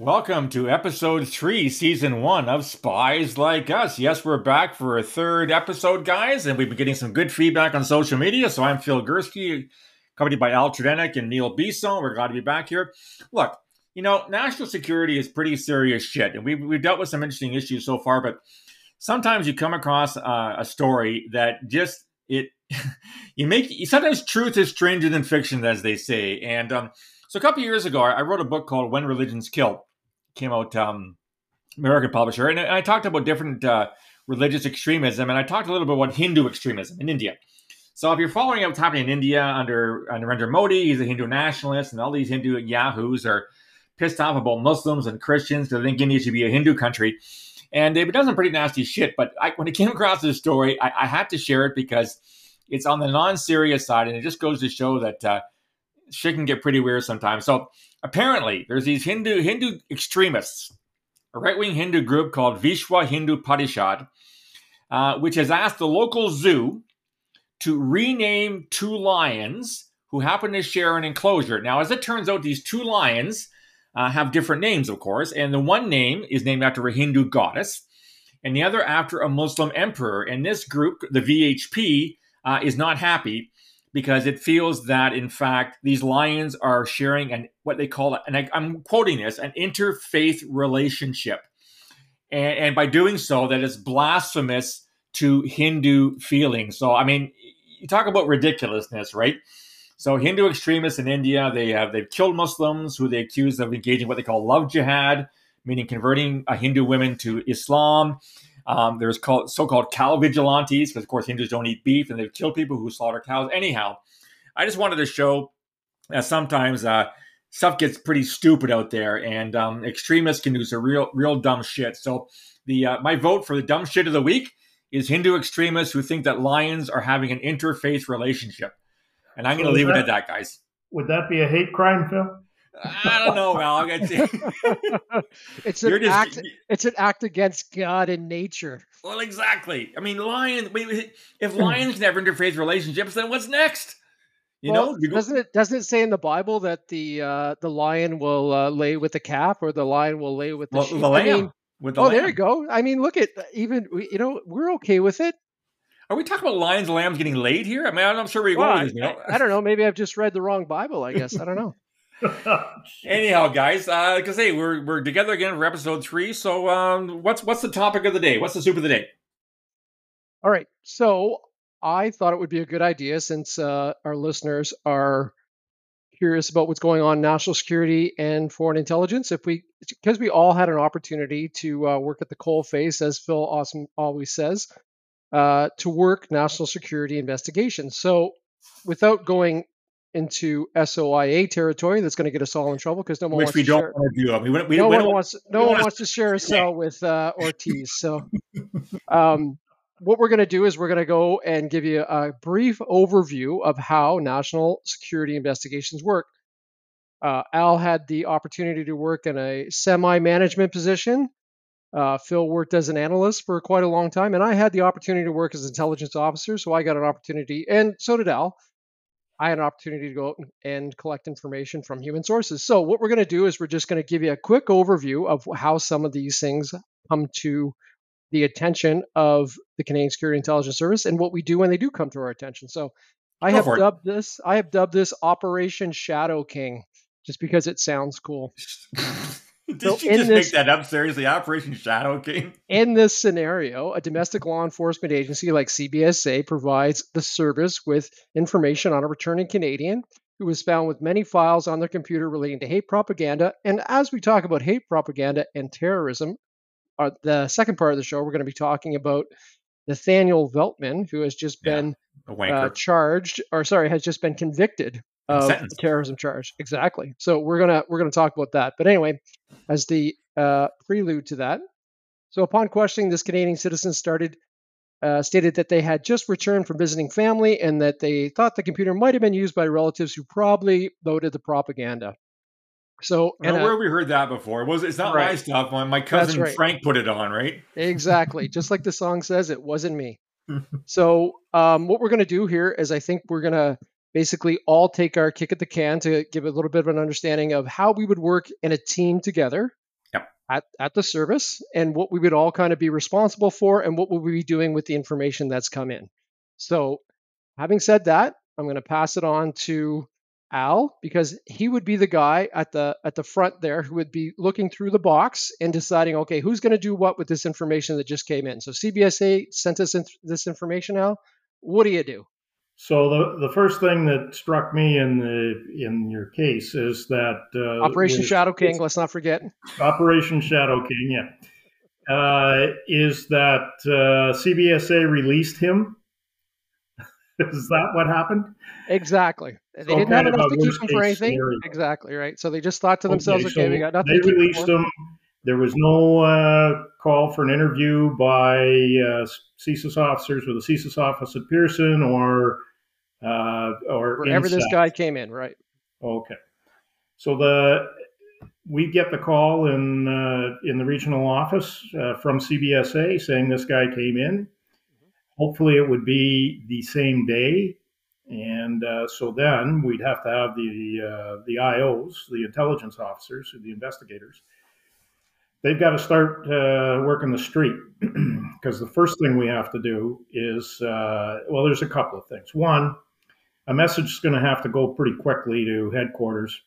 Welcome to episode three, season one of Spies Like Us. Yes, we're back for a third episode, guys, and we've been getting some good feedback on social media. So I'm Phil Gurski, accompanied by Al Tredenick and Neil Bisson. We're glad to be back here. Look, you know, national security is pretty serious shit, and we've, we've dealt with some interesting issues so far, but sometimes you come across uh, a story that just, it, you make, sometimes truth is stranger than fiction, as they say. And, um, so a couple years ago, I wrote a book called When Religions Kill came out um, American publisher, and I talked about different uh, religious extremism, and I talked a little bit about Hindu extremism in India. So if you're following up what's happening in India under under Narendra Modi, he's a Hindu nationalist, and all these Hindu yahoos are pissed off about Muslims and Christians because they think India should be a Hindu country. And they've done some pretty nasty shit. But I, when it came across this story, I, I, had to share it because it's on the non-serious side, and it just goes to show that uh, shit can get pretty weird sometimes. So apparently, there's these Hindu Hindu extremists, a right wing Hindu group called Vishwa Hindu Parishad, uh, which has asked the local zoo to rename two lions who happen to share an enclosure. Now, as it turns out, these two lions uh, have different names, of course, and the one name is named after a Hindu goddess, and the other after a Muslim emperor. And this group, the VHP, uh, is not happy because it feels that in fact these lions are sharing an what they call and I, am quoting this an interfaith relationship. And, and by doing so that is blasphemous to hindu feelings. So i mean you talk about ridiculousness right? So hindu extremists in india they have they've killed muslims who they accuse of engaging what they call love jihad meaning converting a hindu women to islam um, there's called, so-called cow vigilantes because, of course, Hindus don't eat beef and they've killed people who slaughter cows. Anyhow, I just wanted to show that sometimes uh, stuff gets pretty stupid out there, and um, extremists can do some real, real dumb shit. So, the uh, my vote for the dumb shit of the week is Hindu extremists who think that lions are having an interfaith relationship, and I'm so going to leave that, it at that, guys. Would that be a hate crime, Phil? I don't know, Val. it's an just, act. It's an act against God and nature. Well, exactly. I mean, lions. If lions never interface relationships, then what's next? You well, know, doesn't it doesn't it say in the Bible that the uh, the lion will uh, lay with the calf or the lion will lay with the well, sheep? The lamb. I mean, with the oh, lamb. there you go. I mean, look at even you know we're okay with it. Are we talking about lions and lambs getting laid here? I mean, I'm not sure where you're well, going with this. You know? I, I, don't know. Maybe I've just read the wrong Bible. I guess I don't know. Anyhow, guys, uh, like I we're we're together again for episode three. So, um, what's what's the topic of the day? What's the soup of the day? All right. So, I thought it would be a good idea since uh, our listeners are curious about what's going on in national security and foreign intelligence. If we, because we all had an opportunity to uh, work at the coal face, as Phil awesome always says, uh, to work national security investigations. So, without going into SOIA territory that's going to get us all in trouble because no one Which wants we to don't share, want to do. I mean, we, we, no we one wants no one wants to share a cell with uh, Ortis. So, um, what we're going to do is we're going to go and give you a brief overview of how national security investigations work. Uh, Al had the opportunity to work in a semi-management position. Uh, Phil worked as an analyst for quite a long time, and I had the opportunity to work as an intelligence officer. So I got an opportunity, and so did Al I had an opportunity to go out and collect information from human sources. So, what we're going to do is we're just going to give you a quick overview of how some of these things come to the attention of the Canadian Security Intelligence Service and what we do when they do come to our attention. So, I go have dubbed it. this I have dubbed this Operation Shadow King just because it sounds cool. Did so you just this, make that up? Seriously, Operation Shadow King? In this scenario, a domestic law enforcement agency like CBSA provides the service with information on a returning Canadian who was found with many files on their computer relating to hate propaganda. And as we talk about hate propaganda and terrorism, uh, the second part of the show, we're going to be talking about Nathaniel Veltman, who has just been uh, charged, or sorry, has just been convicted of the terrorism charge. Exactly. So we're gonna we're gonna talk about that. But anyway, as the uh, prelude to that, so upon questioning, this Canadian citizen started uh, stated that they had just returned from visiting family and that they thought the computer might have been used by relatives who probably loaded the propaganda. So, and, where we heard that before? Was it's not right. my stuff? My, my cousin right. Frank put it on, right? exactly, just like the song says, it wasn't me. so, um, what we're going to do here is, I think we're going to basically all take our kick at the can to give a little bit of an understanding of how we would work in a team together at, at the service and what we would all kind of be responsible for and what would we be doing with the information that's come in. So, having said that, I'm going to pass it on to Al because he would be the guy at the at the front there who would be looking through the box and deciding, okay, who's going to do what with this information that just came in. So CBSA sent us in this information, Al. What do you do? So the the first thing that struck me in the in your case is that uh, Operation Shadow King. Let's not forget Operation Shadow King. Yeah, uh, is that uh, CBSA released him? is that what happened? Exactly. They so didn't have enough to keep him for anything. Scenario. Exactly right. So they just thought to themselves, okay, okay we got nothing. They released him. There was no uh, call for an interview by uh, CSIS officers with the CSIS office at Pearson or uh, or wherever this guy came in, right? Okay, so the we get the call in uh, in the regional office uh, from CBSA saying this guy came in. Hopefully, it would be the same day, and uh, so then we'd have to have the uh, the IOs, the intelligence officers, the investigators. They've got to start uh, working the street because the first thing we have to do is uh, well, there's a couple of things. One, a message is going to have to go pretty quickly to headquarters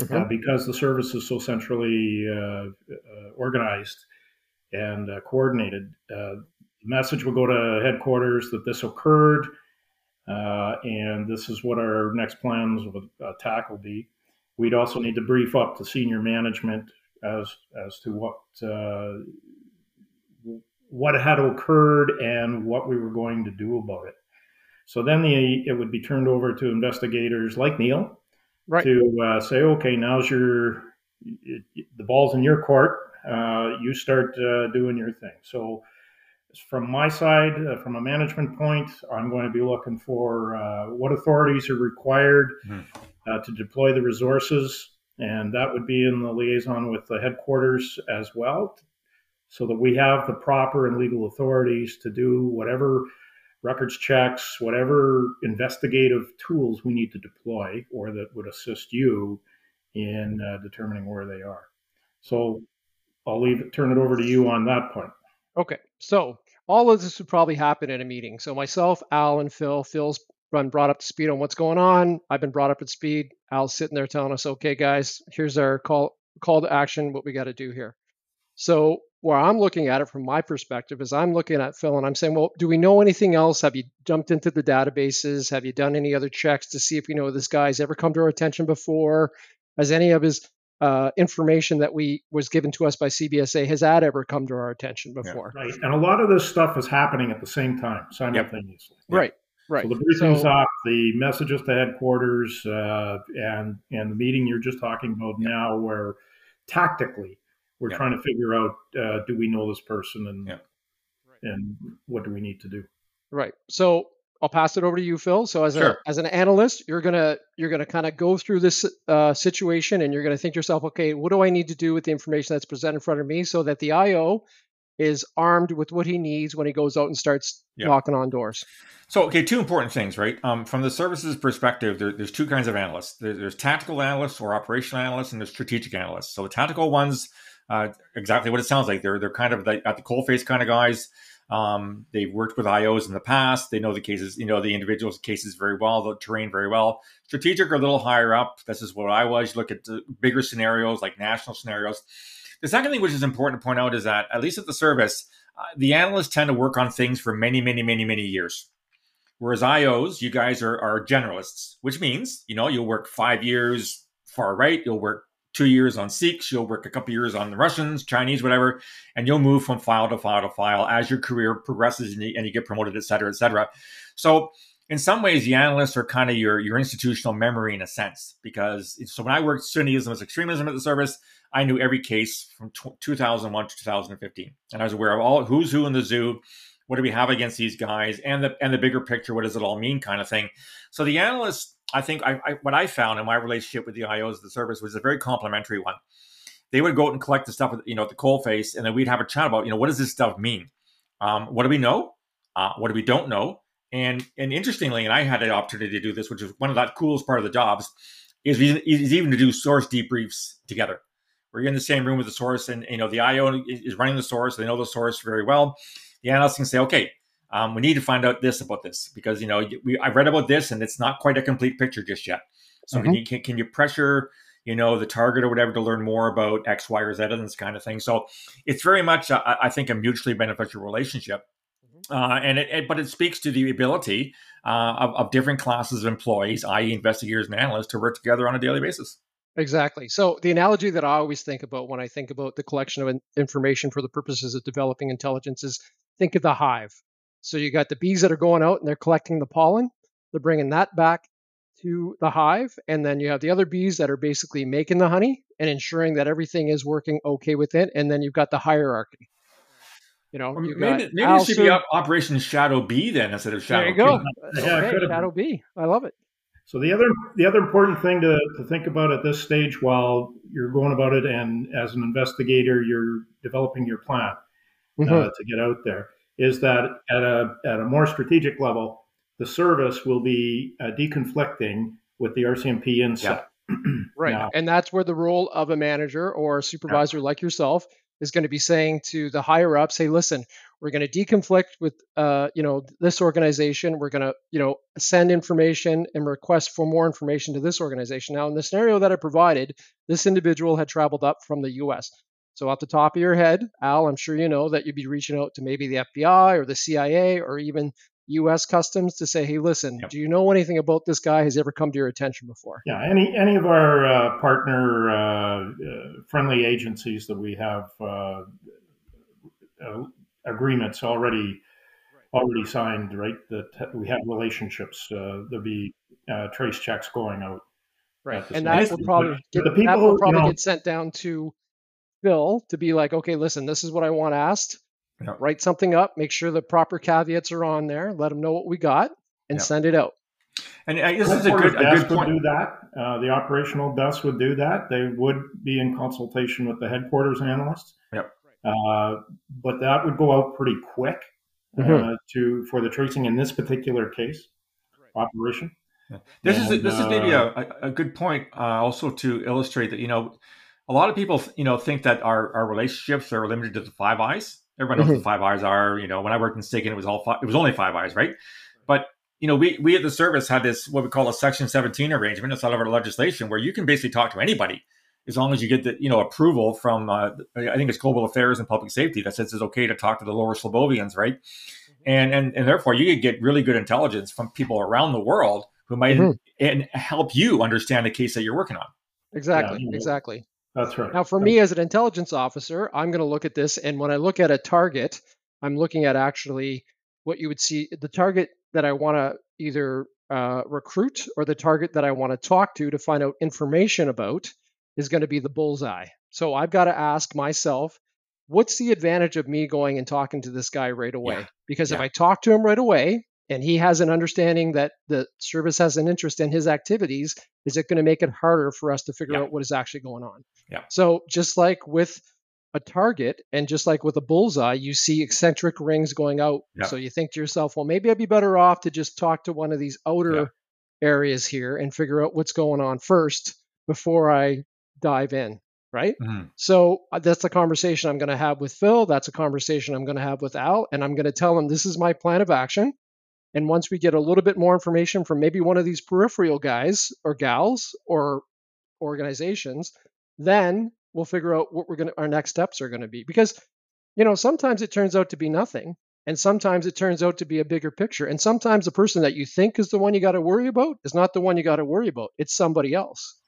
mm-hmm. uh, because the service is so centrally uh, uh, organized and uh, coordinated. Uh, the message will go to headquarters that this occurred, uh, and this is what our next plans of attack will be. We'd also need to brief up to senior management as as to what what had occurred and what we were going to do about it. So then the it would be turned over to investigators like Neil right. to uh, say, okay, now's your the ball's in your court. Uh, you start uh, doing your thing. So from my side, uh, from a management point, I'm going to be looking for uh, what authorities are required mm-hmm. to deploy the resources, and that would be in the liaison with the headquarters as well, so that we have the proper and legal authorities to do whatever records checks, whatever investigative tools we need to deploy or that would assist you in uh, determining where they are. So I'll leave it, turn it over to you on that point. Okay. So all of this would probably happen in a meeting. So myself, Al, and Phil. Phil's been brought up to speed on what's going on. I've been brought up to speed. Al's sitting there telling us, "Okay, guys, here's our call call to action. What we got to do here." So where I'm looking at it from my perspective is I'm looking at Phil and I'm saying, well, do we know anything else? Have you jumped into the databases? Have you done any other checks to see if we know this guy's ever come to our attention before? Has any of his uh, information that we was given to us by CBSA has that ever come to our attention before? Yeah, right, and a lot of this stuff is happening at the same time, simultaneously. Yep. Right. Right. So the briefing's so, off, the messages to headquarters, uh, and and the meeting you're just talking about now, where tactically we're yeah. trying to figure out uh, do we know this person and yeah. and what do we need to do right so i'll pass it over to you phil so as, sure. a, as an analyst you're gonna you're gonna kind of go through this uh, situation and you're gonna think to yourself okay what do i need to do with the information that's presented in front of me so that the io is armed with what he needs when he goes out and starts yep. knocking on doors. So, okay, two important things, right? Um, from the services perspective, there, there's two kinds of analysts. There, there's tactical analysts or operational analysts, and there's strategic analysts. So, the tactical ones uh, exactly what it sounds like. They're they're kind of the, at the coalface kind of guys. Um, they've worked with IOs in the past. They know the cases, you know, the individual cases very well, the terrain very well. Strategic are a little higher up. This is what I was. You look at the bigger scenarios, like national scenarios. The second thing, which is important to point out, is that at least at the service, uh, the analysts tend to work on things for many, many, many, many years. Whereas IOs, you guys are, are generalists, which means, you know, you'll work five years far right, you'll work two years on Sikhs, you'll work a couple years on the Russians, Chinese, whatever, and you'll move from file to file to file as your career progresses and you, and you get promoted, et cetera, et cetera. So in some ways, the analysts are kind of your, your institutional memory in a sense, because so when I worked Sunniism as extremism at the service, I knew every case from t- 2001 to 2015, and I was aware of all who's who in the zoo, what do we have against these guys, and the and the bigger picture, what does it all mean, kind of thing. So the analysts I think I, I, what I found in my relationship with the IOs the service was a very complimentary one. They would go out and collect the stuff, you know, at the coal face, and then we'd have a chat about, you know, what does this stuff mean? Um, what do we know? Uh, what do we don't know? And and interestingly, and I had an opportunity to do this, which is one of the coolest part of the jobs, is, is even to do source debriefs together, where you're in the same room with the source, and you know the IO is running the source. They know the source very well. The analyst can say, okay, um, we need to find out this about this because you know we, I read about this and it's not quite a complete picture just yet. So mm-hmm. can you can, can you pressure you know the target or whatever to learn more about X, Y, or Z and this kind of thing? So it's very much I, I think a mutually beneficial relationship. Mm-hmm. Uh, and it, it, but it speaks to the ability uh, of, of different classes of employees, i.e., investigators and analysts, to work together on a daily basis. Exactly. So the analogy that I always think about when I think about the collection of information for the purposes of developing intelligence is think of the hive. So you got the bees that are going out and they're collecting the pollen. They're bringing that back to the hive. And then you have the other bees that are basically making the honey and ensuring that everything is working okay with it. And then you've got the hierarchy. You know, maybe, maybe it should be Operation Shadow Bee then instead of Shadow. There you go. Okay, Shadow Bee. I love it. So the other the other important thing to, to think about at this stage while you're going about it and as an investigator you're developing your plan mm-hmm. uh, to get out there is that at a, at a more strategic level, the service will be uh, deconflicting with the RCMP INSET. Yeah. right. Now, and that's where the role of a manager or a supervisor yeah. like yourself is going to be saying to the higher ups, hey, listen, we're going to deconflict with uh, you know this organization. We're going to you know send information and request for more information to this organization. Now in the scenario that i provided this individual had traveled up from the us so, off the top of your head, Al, I'm sure you know that you'd be reaching out to maybe the FBI or the CIA or even U.S. Customs to say, "Hey, listen, yep. do you know anything about this guy? Has ever come to your attention before?" Yeah, any any of our uh, partner uh, uh, friendly agencies that we have uh, uh, agreements already already signed, right? That we have relationships. Uh, there'll be trace checks going out. Right, and that will probably get, that will probably you know, get sent down to Phil to be like, okay, listen, this is what I want asked. Yep. Write something up, make sure the proper caveats are on there, let them know what we got, and yep. send it out. And I guess this is a good, a good point. Would do that. Uh, the operational desk would do that. They would be in consultation with the headquarters analysts. Yep. Uh, but that would go out pretty quick uh, mm-hmm. to for the tracing in this particular case operation. Yeah. This and, is a, this is maybe uh, a, a good point uh, also to illustrate that you know a lot of people, you know, think that our, our relationships are limited to the five eyes. Everyone knows mm-hmm. what the five eyes are. You know, when I worked in SIGINT, it was all five, it was only five eyes, right? But you know, we we at the service had this what we call a Section 17 arrangement. It's out of our legislation where you can basically talk to anybody as long as you get the you know approval from uh, I think it's Global Affairs and Public Safety that says it's okay to talk to the lower Slavovians, right? Mm-hmm. And and and therefore you could get really good intelligence from people around the world who might mm-hmm. and help you understand the case that you're working on. Exactly, yeah. exactly. That's right. Now, for me as an intelligence officer, I'm going to look at this, and when I look at a target, I'm looking at actually what you would see the target that I want to either uh, recruit or the target that I want to talk to to find out information about is going to be the bullseye. So I've got to ask myself, what's the advantage of me going and talking to this guy right away? Yeah. Because yeah. if I talk to him right away, and he has an understanding that the service has an interest in his activities, is it going to make it harder for us to figure yeah. out what is actually going on? Yeah. So just like with a target and just like with a bullseye, you see eccentric rings going out. Yeah. So you think to yourself, well, maybe I'd be better off to just talk to one of these outer yeah. areas here and figure out what's going on first before I dive in. Right. Mm-hmm. So uh, that's the conversation I'm going to have with Phil. That's a conversation I'm going to have with Al. And I'm going to tell him this is my plan of action. And once we get a little bit more information from maybe one of these peripheral guys or gals or organizations, then we'll figure out what we're going to our next steps are going to be. Because you know sometimes it turns out to be nothing and sometimes it turns out to be a bigger picture and sometimes the person that you think is the one you got to worry about is not the one you got to worry about. It's somebody else.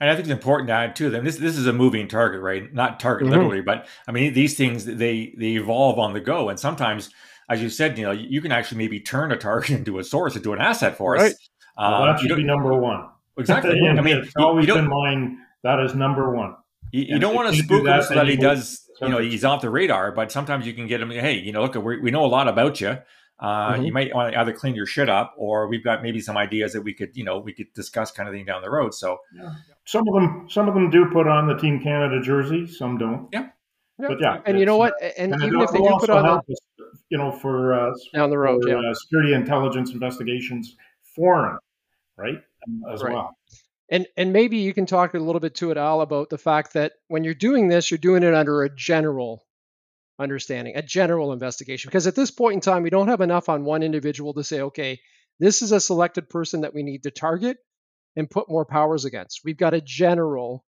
And i think it's important to add to them this this is a moving target right? Not target mm-hmm. literally but i mean these things they they evolve on the go and sometimes as you said, you know, you can actually maybe turn a target into a source, into an asset for right. us. Well, that um, should be number one. Exactly. I mean, it's always been mine. That is number one. You, you don't want to spook him so that he does, you know, he's off the radar. But sometimes you can get him. Hey, you know, look, we, we know a lot about you. Uh, mm-hmm. You might want to either clean your shit up, or we've got maybe some ideas that we could, you know, we could discuss kind of thing down the road. So, yeah. some of them, some of them do put on the Team Canada jersey. Some don't. Yeah. But yeah, and you know what? And, and even if they do put on, the, you know, for uh, down the road, for, yeah. uh, security intelligence investigations, foreign, right, as right. well. And and maybe you can talk a little bit to it, all about the fact that when you're doing this, you're doing it under a general understanding, a general investigation. Because at this point in time, we don't have enough on one individual to say, okay, this is a selected person that we need to target and put more powers against. We've got a general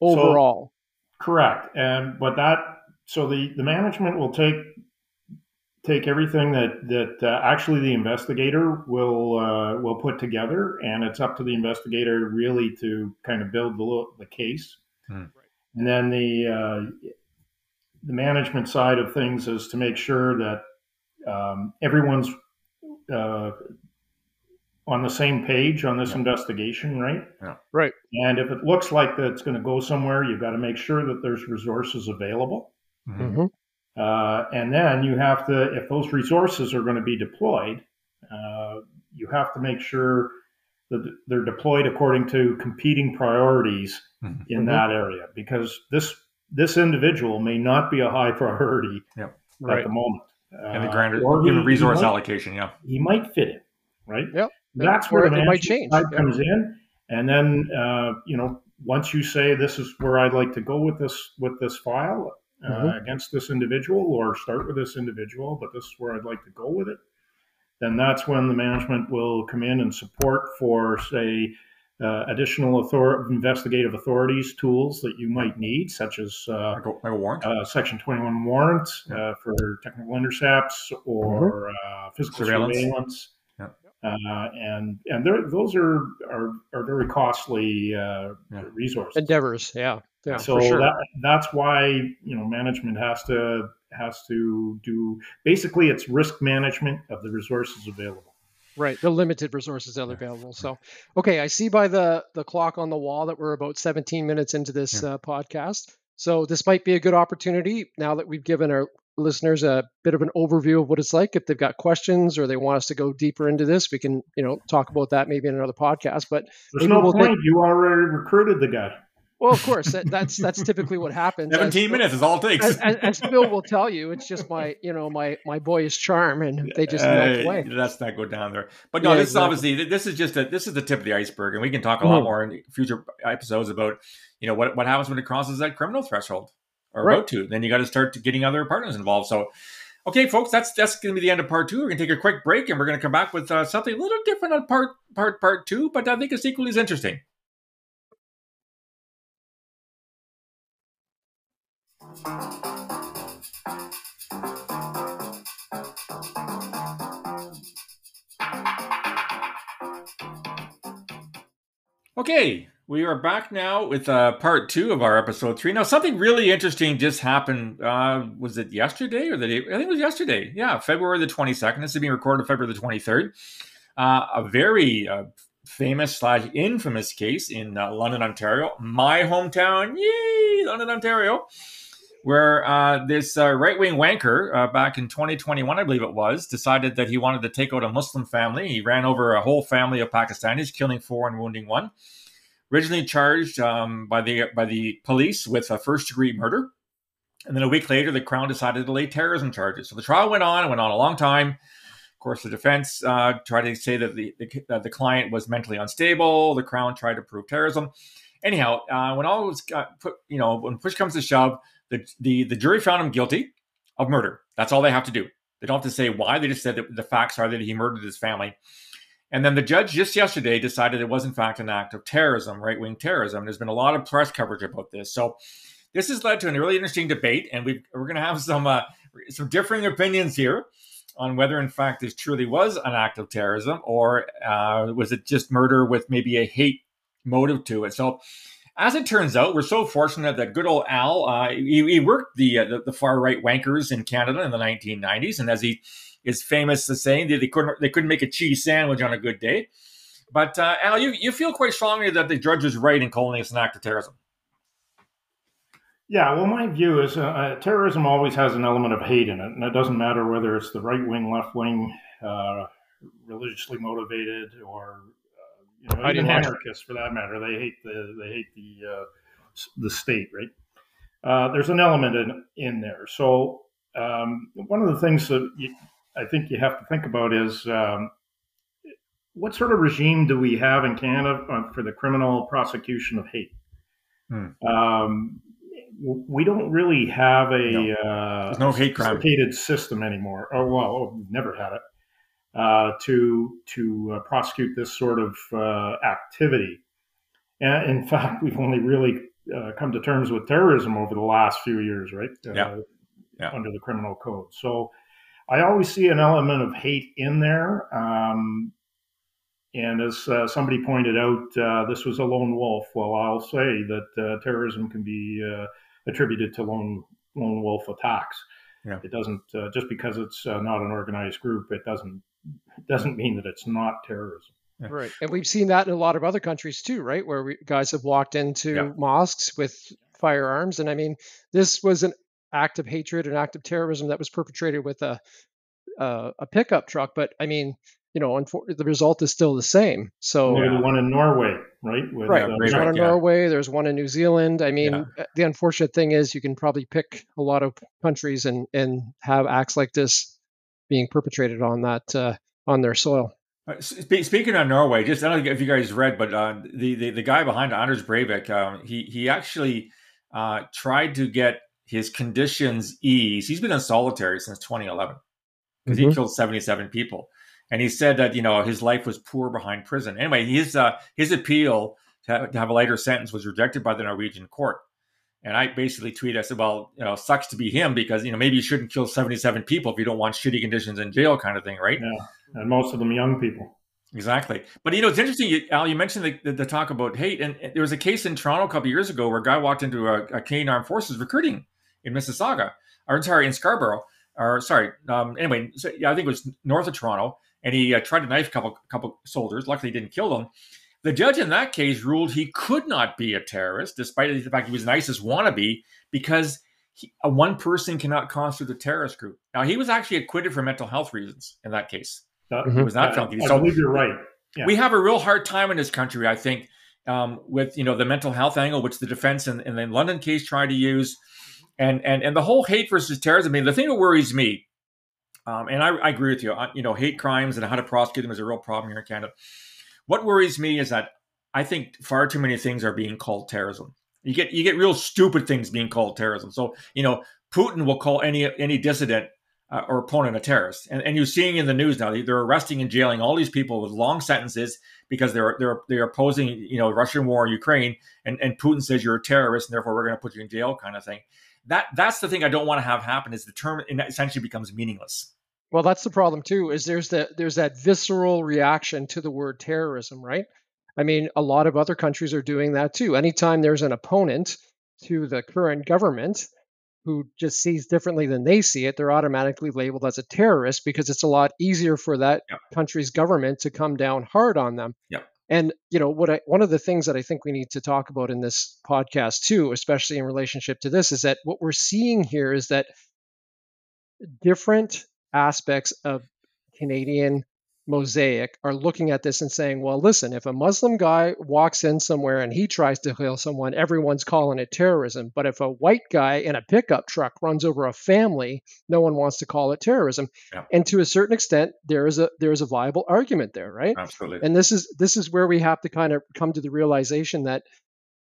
overall. So, correct. And but that so the the management will take take everything that that uh, actually the investigator will uh, will put together, and it's up to the investigator really to kind of build the the case. Hmm. And then the uh, the management side of things is to make sure that um, everyone's uh, on the same page on this yeah. investigation, right? Yeah. Right. And if it looks like that it's going to go somewhere, you've got to make sure that there's resources available. Mm-hmm. Uh, and then you have to, if those resources are going to be deployed, uh, you have to make sure that they're deployed according to competing priorities mm-hmm. in that area, because this this individual may not be a high priority yep. at the moment. And the grander uh, resource might, allocation, yeah, he might fit in, right? Yep. That's where the might change. Side yep. comes in, and then uh, you know once you say this is where I'd like to go with this with this file, uh, mm-hmm. against this individual or start with this individual, but this is where I'd like to go with it, then that's when the management will come in and support for, say, uh, additional author- investigative authorities tools that you might need, such as uh, like a, like a warrant, uh, Section 21 warrant uh, for technical intercepts or mm-hmm. Uh, physical surveillance. surveillance. Uh, and and those are, are are very costly uh, yeah. resources endeavors. Yeah, yeah. So sure. that that's why you know management has to has to do basically it's risk management of the resources available. Right, the limited resources that are available. So, okay, I see by the the clock on the wall that we're about 17 minutes into this yeah. uh, podcast. So this might be a good opportunity now that we've given our listeners a bit of an overview of what it's like. If they've got questions or they want us to go deeper into this, we can, you know, talk about that maybe in another podcast. But there's no we'll point. Think... You already recruited the guy. Well, of course, that, that's that's typically what happens. Seventeen as, minutes is all it takes. As, as, as, Phil will tell you, it's just my you know my my boyish charm, and they just melt away. Let's not go down there. But no, yeah, this exactly. is obviously this is just a this is the tip of the iceberg, and we can talk a lot mm-hmm. more in future episodes about you know what what happens when it crosses that criminal threshold or right. about to. Then you got to start getting other partners involved. So, okay, folks, that's that's going to be the end of part two. We're going to take a quick break, and we're going to come back with uh, something a little different on part part part two, but I think it's equally as interesting. Okay, we are back now with uh, part two of our episode three. Now, something really interesting just happened. Uh, was it yesterday or the day? I think it was yesterday. Yeah, February the 22nd. This is being recorded February the 23rd. Uh, a very uh, famous slash infamous case in uh, London, Ontario, my hometown. Yay, London, Ontario, where uh, this right wing wanker back in 2021, I believe it was, decided that he wanted to take out a Muslim family. He ran over a whole family of Pakistanis, killing four and wounding one originally charged um, by the by the police with a first degree murder, and then a week later, the Crown decided to lay terrorism charges. So the trial went on, and went on a long time. Of course, the defense uh, tried to say that the, the, that the client was mentally unstable. The Crown tried to prove terrorism. Anyhow, uh, when all was put, you know, when push comes to shove, the, the the jury found him guilty of murder. That's all they have to do. They don't have to say why. They just said that the facts are that he murdered his family. And then the judge just yesterday decided it was, in fact, an act of terrorism, right wing terrorism. There's been a lot of press coverage about this. So this has led to a really interesting debate, and we are going to have some uh, some differing opinions here on whether, in fact, this truly was an act of terrorism or uh, was it just murder with maybe a hate motive to it. So, as it turns out, we're so fortunate that good old Al, uh, he, he, worked the, uh, the, the far right wankers in Canada in the 1990s, and as he is famous for saying they couldn't they couldn't make a cheese sandwich on a good day. But uh, Al, you, you feel quite strongly that the judge is right in calling this an act of terrorism. Yeah, well, my view is uh, uh, terrorism always has an element of hate in it, and it doesn't matter whether it's the right wing, left wing, uh, religiously motivated, or you know, even anarchists for that matter. They hate the they hate the uh, the state, right? Uh, there's an element in in there. So um, one of the things that you, I think you have to think about is um, what sort of regime do we have in Canada uh, for the criminal prosecution of hate? Hmm. Um, we don't really have a no. Uh, no hate crime system anymore. Oh well, oh, we've never had it uh, to to uh, prosecute this sort of uh, activity. And in fact, we've only really uh, come to terms with terrorism over the last few years, right? Uh, yeah. yeah. Under the criminal code, so I always see an element of hate in there. Um, and as uh, somebody pointed out, uh, this was a lone wolf. Well, I'll say that uh, terrorism can be uh, attributed to lone lone wolf attacks. Yeah. It doesn't uh, just because it's uh, not an organized group. It doesn't doesn't mean that it's not terrorism. Yeah. Right, and we've seen that in a lot of other countries too, right? Where we, guys have walked into yeah. mosques with firearms, and I mean, this was an act of hatred, an act of terrorism that was perpetrated with a a, a pickup truck. But I mean, you know, the result is still the same. So there's yeah. one in Norway, right? With, right. Uh, there's one in yeah. Norway. There's one in New Zealand. I mean, yeah. the unfortunate thing is you can probably pick a lot of countries and and have acts like this being perpetrated on that uh, on their soil. Uh, speaking of Norway, just I don't know if you guys read, but uh, the, the, the guy behind Anders Breivik, um, he he actually uh, tried to get his conditions eased. He's been in solitary since 2011 because mm-hmm. he killed 77 people and he said that you know his life was poor behind prison. Anyway, his uh, his appeal to have, to have, a lighter sentence was rejected by the Norwegian court. And I basically tweeted, I said, "Well, you know, sucks to be him because you know maybe you shouldn't kill seventy-seven people if you don't want shitty conditions in jail, kind of thing, right?" Yeah, and most of them young people. Exactly. But you know, it's interesting, you, Al. You mentioned the, the, the, talk about hate, and there was a case in Toronto a couple years ago where a guy walked into a, a Canadian Armed Forces recruiting in Mississauga, or sorry, in Scarborough, or sorry. Um, anyway, so, yeah, I think it was north of Toronto, and he uh, tried to knife a couple couple soldiers. Luckily, he didn't kill them. The judge in that case ruled he could not be a terrorist, despite the fact he was an ISIS wannabe, because he, a one person cannot constitute a terrorist group. Now, he was actually acquitted for mental health reasons in that case. Mm-hmm. He was not found guilty. I believe you're right. Yeah. We have a real hard time in this country, I think, um, with you know the mental health angle, which the defense in, in the London case tried to use, and and and the whole hate versus terrorism. I mean, the thing that worries me um, and I, I, agree with you. You know, hate crimes and how to prosecute them is a real problem here in Canada. What worries me is that I think far too many things are being called terrorism. You get you get real stupid things being called terrorism. So you know, Putin will call any any dissident uh, or opponent a terrorist, and, and you're seeing in the news now they're arresting and jailing all these people with long sentences because they're they're they're opposing you know Russian war in Ukraine, and and Putin says you're a terrorist, and therefore we're going to put you in jail, kind of thing. That that's the thing I don't want to have happen. Is the term essentially becomes meaningless. Well, that's the problem too. Is there's that there's that visceral reaction to the word terrorism, right? I mean, a lot of other countries are doing that too. Anytime there's an opponent to the current government who just sees differently than they see it, they're automatically labeled as a terrorist because it's a lot easier for that yep. country's government to come down hard on them. Yep. And you know what? I, one of the things that I think we need to talk about in this podcast too, especially in relationship to this, is that what we're seeing here is that different aspects of Canadian mosaic are looking at this and saying, well, listen, if a Muslim guy walks in somewhere and he tries to kill someone, everyone's calling it terrorism. But if a white guy in a pickup truck runs over a family, no one wants to call it terrorism. Yeah. And to a certain extent, there is a there is a viable argument there, right? Absolutely. And this is this is where we have to kind of come to the realization that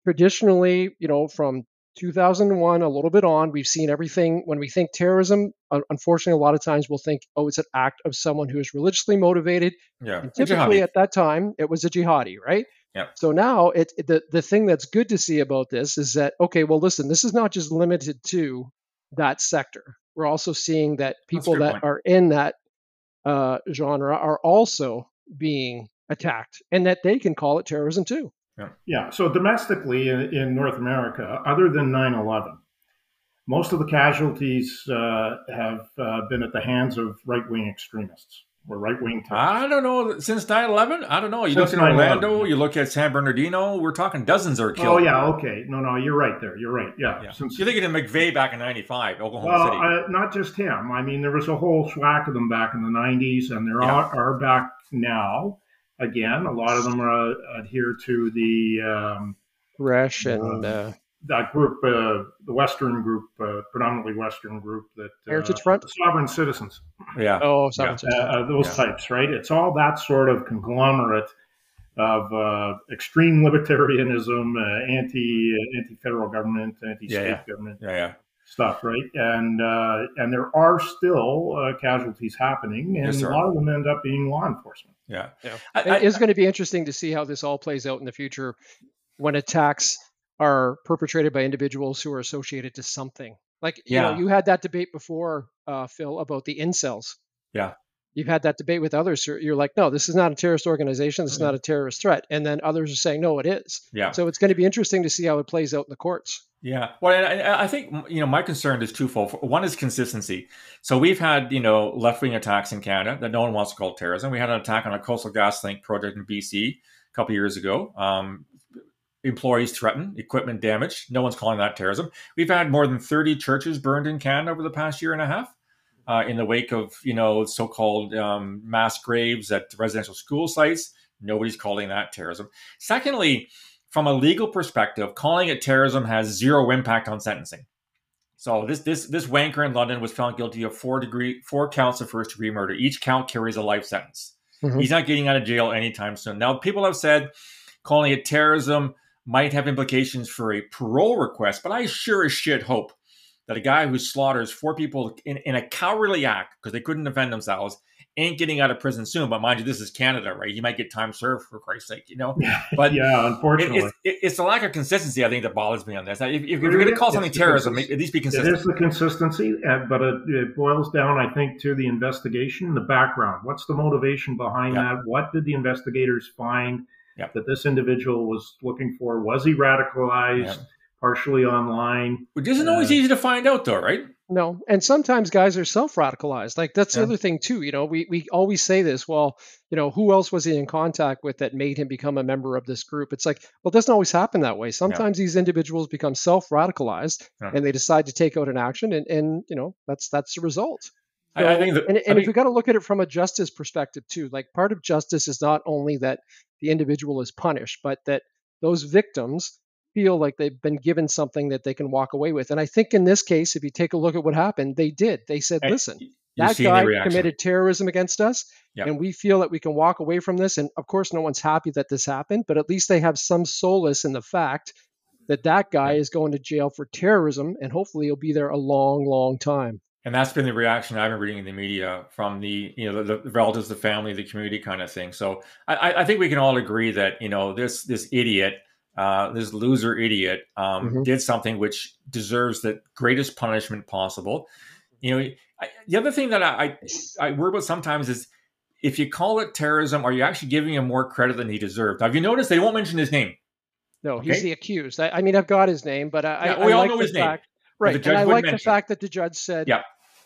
traditionally, you know, from 2001, a little bit on, we've seen everything. When we think terrorism, unfortunately, a lot of times we'll think, oh, it's an act of someone who is religiously motivated. Yeah. And typically, at that time, it was a jihadi, right? Yeah. So now, it, the the thing that's good to see about this is that okay, well, listen, this is not just limited to that sector. We're also seeing that people that point. are in that uh, genre are also being attacked, and that they can call it terrorism too. Yeah. yeah. So domestically in, in North America, other than 9 11, most of the casualties uh, have uh, been at the hands of right wing extremists or right wing I don't know. Since 9 11? I don't know. You Since look at Orlando, you look at San Bernardino, we're talking dozens are killed. Oh, yeah. Okay. No, no, you're right there. You're right. Yeah. yeah. Since, you're thinking of McVeigh back in 95, Oklahoma well, City. Uh, not just him. I mean, there was a whole swag of them back in the 90s, and there yeah. are, are back now again. A lot of them are uh, adhere to the um, Koresh and uh, that group, uh, the Western group, uh, predominantly Western group, that uh, Heritage Front, sovereign citizens. Yeah. Oh, sovereign yeah. citizens. Uh, those Yeah. types, right? It's all that sort of conglomerate of uh, extreme libertarianism, uh, anti anti federal government, anti state Yeah, yeah. government Yeah. Yeah. stuff, right? And uh, and there are still uh, casualties happening, and Yes, a lot of them end up being law enforcement. Yeah. Yeah. I- It I- is going to be interesting to see how this all plays out in the future when attacks are perpetrated by individuals who are associated to something. Like, you know, you had that debate before, uh, Phil, about the incels. Yeah. You've had that debate with others. You're you're like, no, this is not a terrorist organization. This is not a terrorist threat. And then others are saying, no, it is. Yeah. So it's going to be interesting to see how it plays out in the courts. Yeah. Well, I, I- think you know my concern is twofold. One is consistency. So we've had you know left wing attacks in Canada that no one wants to call terrorism. We had an attack on a Coastal GasLink project in BC a couple years ago. Um, employees threatened, equipment damaged. No one's calling that terrorism. We've had more than thirty churches burned in Canada over the past year and a half. Uh, in the wake of you know so-called um, mass graves at residential school sites, nobody's calling that terrorism. Secondly, from a legal perspective, calling it terrorism has zero impact on sentencing. So this this this wanker in London was found guilty of four degree four counts of first degree murder. Each count carries a life sentence. Mhm. He's not getting out of jail anytime soon. Now, people have said calling it terrorism might have implications for a parole request, but I sure as shit hope that a guy who slaughters four people in, in a cowardly act because they couldn't defend themselves ain't getting out of prison soon. But mind you, this is Canada, right? He might get time served for Christ's sake, you know. But yeah, unfortunately, it's, it, it's the lack of consistency, I think, that bothers me on this. If, if you're going to call something it's- terrorism, it's- at least be consistent. It is the consistency, uh, but it, it boils down, I think, to the investigation, the background. What's the motivation behind Yeah. that? What did the investigators find Yeah. that this individual was looking for? Was he radicalized, Yeah. partially online? Which isn't always Uh, easy to find out, though, right? No, and sometimes guys are self-radicalized. Like that's the other thing too. You know, we we always say this. Well, you know, who else was he in contact with that made him become a member of this group? It's like, well, it doesn't always happen that way. Sometimes these individuals become self-radicalized Yeah. and they decide to take out an action, and and you know, that's that's the result. I, I think that, and, I and if we got to look at it from a justice perspective too, like part of justice is not only that the individual is punished, but that those victims feel like they've been given something that they can walk away with. And I think in this case, if you take a look at what happened, they did. They said, and listen, you're that guy committed terrorism against us, Yeah. and we feel that we can walk away from this. And of course, no one's happy that this happened, but at least they have some solace in the fact that that guy Yeah. is going to jail for terrorism, and hopefully he'll be there a long, long time. And that's been the reaction I've been reading in the media from the you know the, the relatives, the family, the community kind of thing. So I, I- I think we can all agree that you know this this idiot, uh, this loser idiot, um, Mhm. did something which deserves the greatest punishment possible. You know, I, the other thing that I, I I worry about sometimes is if you call it terrorism, are you actually giving him more credit than he deserved? Have you noticed they won't mention his name? No, he's Okay. the accused. I, I mean, I've got his name, but I, Yeah, I, we I all like know the his name, fact, but right? And I like the fact that the judge said, Yeah.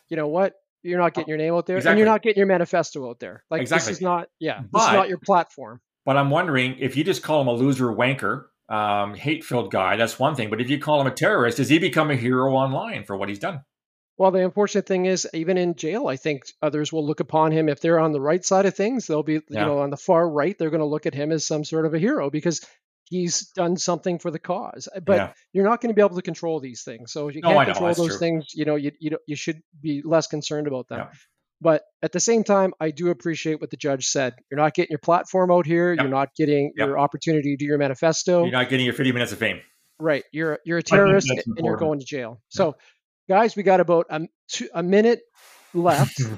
you know what, you're not getting your name out there, and you're not getting your manifesto out there. Like Exactly. this is not, yeah, this is not your platform. But I'm wondering if you just call him a loser wanker, um, hate-filled guy, that's one thing. But if you call him a terrorist, does he become a hero online for what he's done? Well, the unfortunate thing is, even in jail, I think others will look upon him if they're on the right side of things. They'll be, Yeah. you know, on the far right. They're going to look at him as some sort of a hero because he's done something for the cause. But yeah. you're not going to be able to control these things. So if you No, can't control those true. things, you know, you you, you should be less concerned about them. Yeah. But at the same time, I do appreciate what the judge said. You're not getting your platform out here. Yep. You're not getting Yep. your opportunity to do your manifesto. You're not getting your 50 minutes of fame. Right. You're you're a terrorist and you're going to jail. So, guys, we got about a, two, a minute left.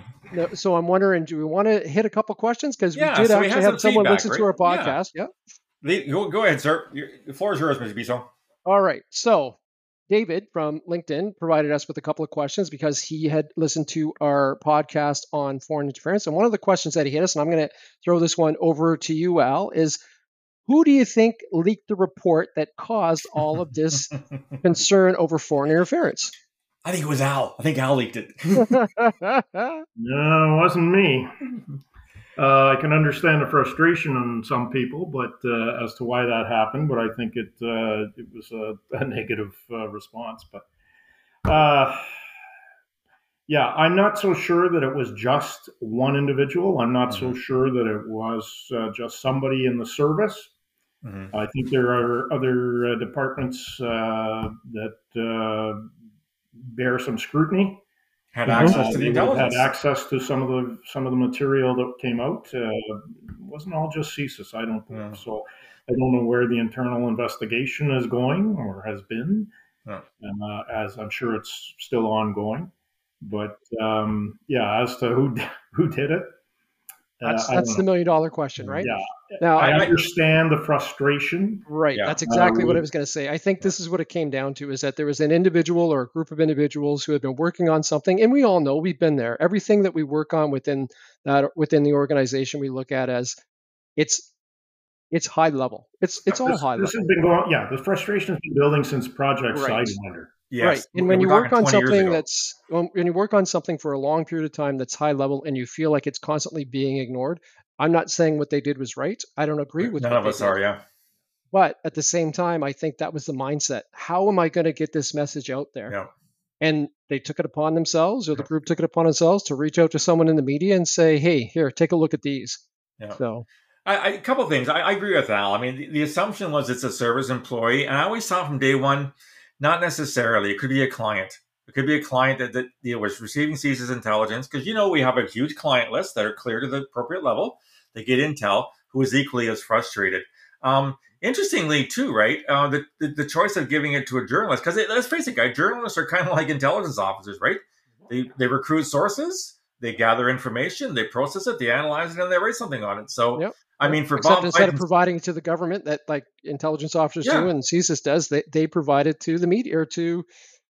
So I'm wondering, do we want to hit a couple questions? Because Yeah, we did so actually had have some someone feedback, listen to our right? Yeah. podcast. Yeah. Go, go ahead, sir. Your- The floor is yours, Mr. Bisson. All right. So David from LinkedIn provided us with a couple of questions because he had listened to our podcast on foreign interference. And one of the questions that he hit us, and I'm going to throw this one over to you, Al, is who do you think leaked the report that caused all of this concern over foreign interference? I think it was Al. I think Al leaked it. No, it wasn't me. Uh, I can understand the frustration on some people, but uh, as to why that happened, but I think it uh, it was a, a negative uh, response. But uh, yeah, I'm not so sure that it was just one individual. I'm not so sure that it was uh, just somebody in the service. Mm-hmm. I think there are other uh, departments uh, that uh, bear some scrutiny. Had access to the intelligence. Had access to some of the some of the material that came out. Uh, wasn't all just CSIS, I don't think. Yeah. So I don't know where the internal investigation is going or has been, yeah. Uh, as I'm sure it's still ongoing. But um, yeah, as to who who did it, that's uh, that's the million dollar question, right? Yeah. Now I understand the frustration. Right. Yeah. That's exactly uh, what I was going to say. I think this is what it came down to: is that there was an individual or a group of individuals who had been working on something, and we all know we've been there. Everything that we work on within that within the organization, we look at as it's it's high level. It's it's all this, high this level. This has been going. Yeah, the frustration has been building since Project right. Sidewinder. Yes. Right. And when you work on something that's when you work on something for a long period of time that's high level and you feel like it's constantly being ignored, I'm not saying what they did was right. I don't agree with None of us did. are, yeah. But at the same time, I think that was the mindset. How am I going to get this message out there? Yeah. And they took it upon themselves, or the group took it upon themselves to reach out to someone in the media and say, "Hey, here, take a look at these." Yeah. So I, I, a couple things. I, I, agree with Al. I mean, the, the, assumption was it's a service employee, and I always saw from day one not necessarily. It could be a client. It could be a client that, that you know, was receiving CSIS intelligence because you know we have a huge client list that are clear to the appropriate level. They get intel who is equally as frustrated. Um, interestingly, too, right? Uh, the, the, the choice of giving it to a journalist because let's face it, guys, journalists are kind of like intelligence officers, right? They they recruit sources, they gather information, they process it, they analyze it, and they write something on it. So yep. I mean, for Except Bob instead of providing it to the government that like intelligence officers yeah. do and CSIS does, they, they provide it to the media or to,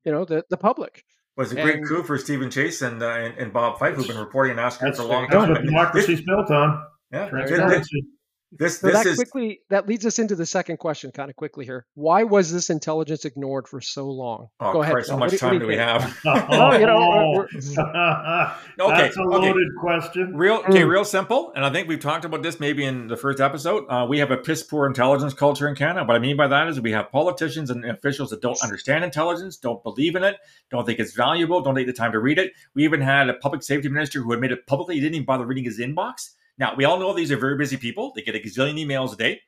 you know, the, the public. Was well, a great and, coup for Stephen Chase and, uh, and, and Bob Fife, who've been reporting and asking for a long time. That's what democracy's built on. Yeah, transparency. This, so this that is... quickly that leads us into the second question, kind of quickly here. Why was this intelligence ignored for so long? Oh, Go ahead. How much time do, do we have? oh, you know, okay, that's a loaded okay. question. Real, okay, mm. real simple. And I think we've talked about this maybe in the first episode. Uh, we have a piss poor intelligence culture in Canada. What I mean by that is we have politicians and officials that don't understand intelligence, don't believe in it, don't think it's valuable, don't take the time to read it. We even had a public safety minister who admitted publicly he didn't even bother reading his inbox now, we all know these are very busy people. They get a gazillion emails a day.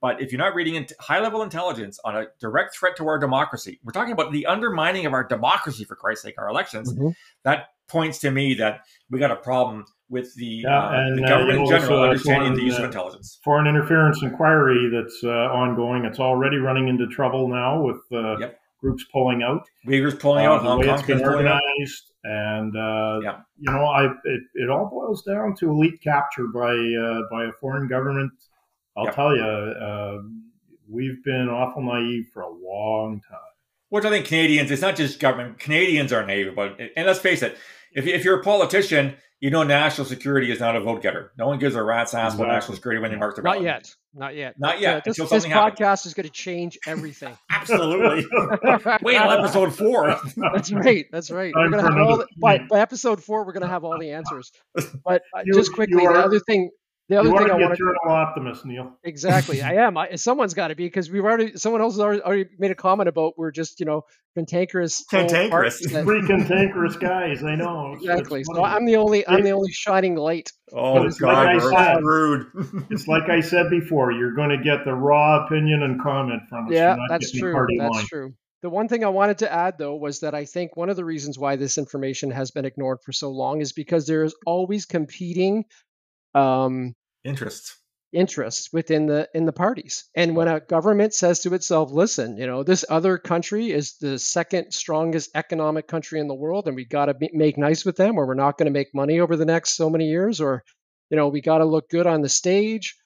But if you're not reading high level intelligence on a direct threat to our democracy, we're talking about the undermining of our democracy, for Christ's sake, our elections, mm-hmm. that points to me that we got a problem with the, yeah, uh, and, the uh, government uh, in general understanding foreign, the use of uh, intelligence. Foreign interference inquiry that's uh, ongoing. It's already running into trouble now with yep. Groups pulling out. Uyghurs pulling out, The Hong Kong been organized. And uh, yeah. you know, I it, it all boils down to elite capture by uh, by a foreign government. I'll yeah. tell you, uh, we've been awful naive for a long time. Which I think Canadians, it's not just government. Canadians are naive, but and let's face it, if if you're a politician, you know national security is not a vote getter. No one gives a rat's ass exactly. about national security when they mark their ballot. Not yet. Not yet. Not yet. Uh, this, this podcast happens. is going to change everything. Absolutely. Wait until episode four. That's right. That's right. we're going to have all the, by, by, episode four, we're going to have all the answers. But uh, you, just quickly, are, the other thing the other you thing I want to eternal optimist, Neil. Exactly, I am. I, someone's got to be because we've already someone else has already, already, made a comment about we're just you know cantankerous, cantankerous, three cantankerous guys. I know exactly. So I'm the only I'm the only shining light. Oh it's God, like I said, rude. it's like I said before. You're going to get the raw opinion and comment from us. Yeah, that's true. That's line. true. The one thing I wanted to add, though, was that I think one of the reasons why this information has been ignored for so long is because there's always competing um, interests. Interests within the in the parties. And when a government says to itself listen you know this other country is the second strongest economic country in the world and we got to make nice with them or we're not going to make money over the next so many years or you know we got to look good on the stage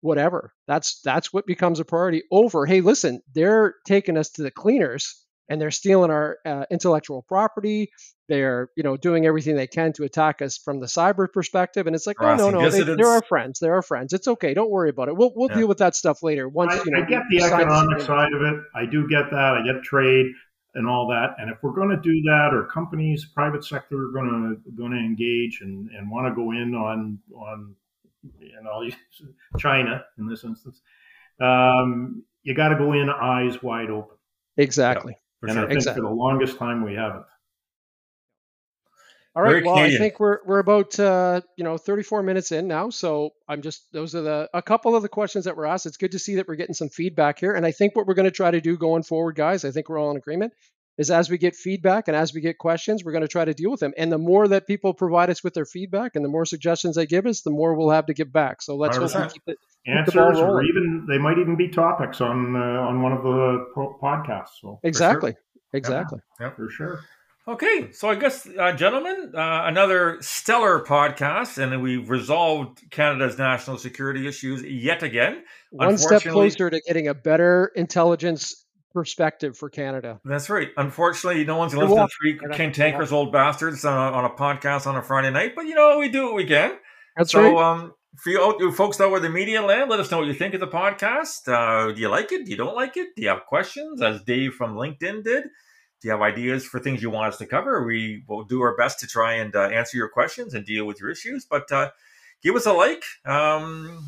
whatever. That's that's what becomes a priority over hey listen they're taking us to the cleaners and they're stealing our uh, intellectual property. They're, you know, doing everything they can to attack us from the cyber perspective. And it's like, oh no, no, they, are our friends. They're our friends. It's okay. Don't worry about it. We'll we'll yeah. deal with that stuff later. Once I, you know, I get the economic side of it. I do get that. I get trade and all that. And if we're going to do that, or companies, private sector, are going to going to engage and, and want to go in on on you know China in this instance, um, you got to go in eyes wide open. Exactly. And sure. I think exactly. for the longest time we haven't. All right. well, Canadian. I think we're we're about uh, you know 34 minutes in now, so I'm just those are the a couple of the questions that were asked. It's good to see that we're getting some feedback here, and I think what we're going to try to do going forward, guys, I think we're all in agreement, is as we get feedback and as we get questions, we're going to try to deal with them. And the more that people provide us with their feedback and the more suggestions they give us, the more we'll have to give back. So let's hope we keep it. Answers, or even they might even be topics on uh, on one of the podcasts. So exactly, sure. exactly, yeah, for sure. Okay, so I guess, uh, gentlemen, uh, another stellar podcast, and we've resolved Canada's national security issues yet again. One step closer to getting a better intelligence perspective for Canada. That's right. Unfortunately, no one's listening to three cantankerous old bastards on a, on a, podcast on a Friday night, but you know, we do what we can. That's so, right. Um, for you, folks out where the media land, let us know what you think of the podcast. Uh, do you like it? Do you don't like it? Do you have questions, as Dave from LinkedIn did? do you have ideas for things you want us to cover? We will do our best to try and uh, answer your questions and deal with your issues. But uh, give us a like, um,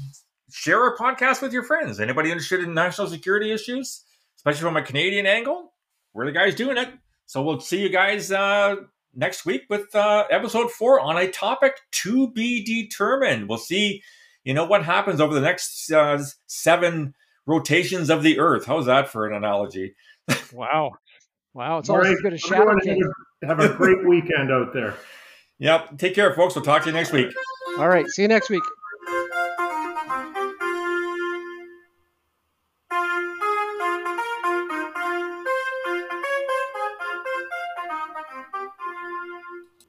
share our podcast with your friends. Anybody interested in national security issues, especially from a Canadian angle? We're the guys doing it. So we'll see you guys uh, next week with uh, episode four on a topic to be determined. We'll see, you know, what happens over the next uh, seven rotations of the Earth. How's that for an analogy? wow. Wow, it's always right. as good as Shadow King. Have a great weekend out there. Yep. Take care, folks. We'll talk to you next week. All right. See you next week.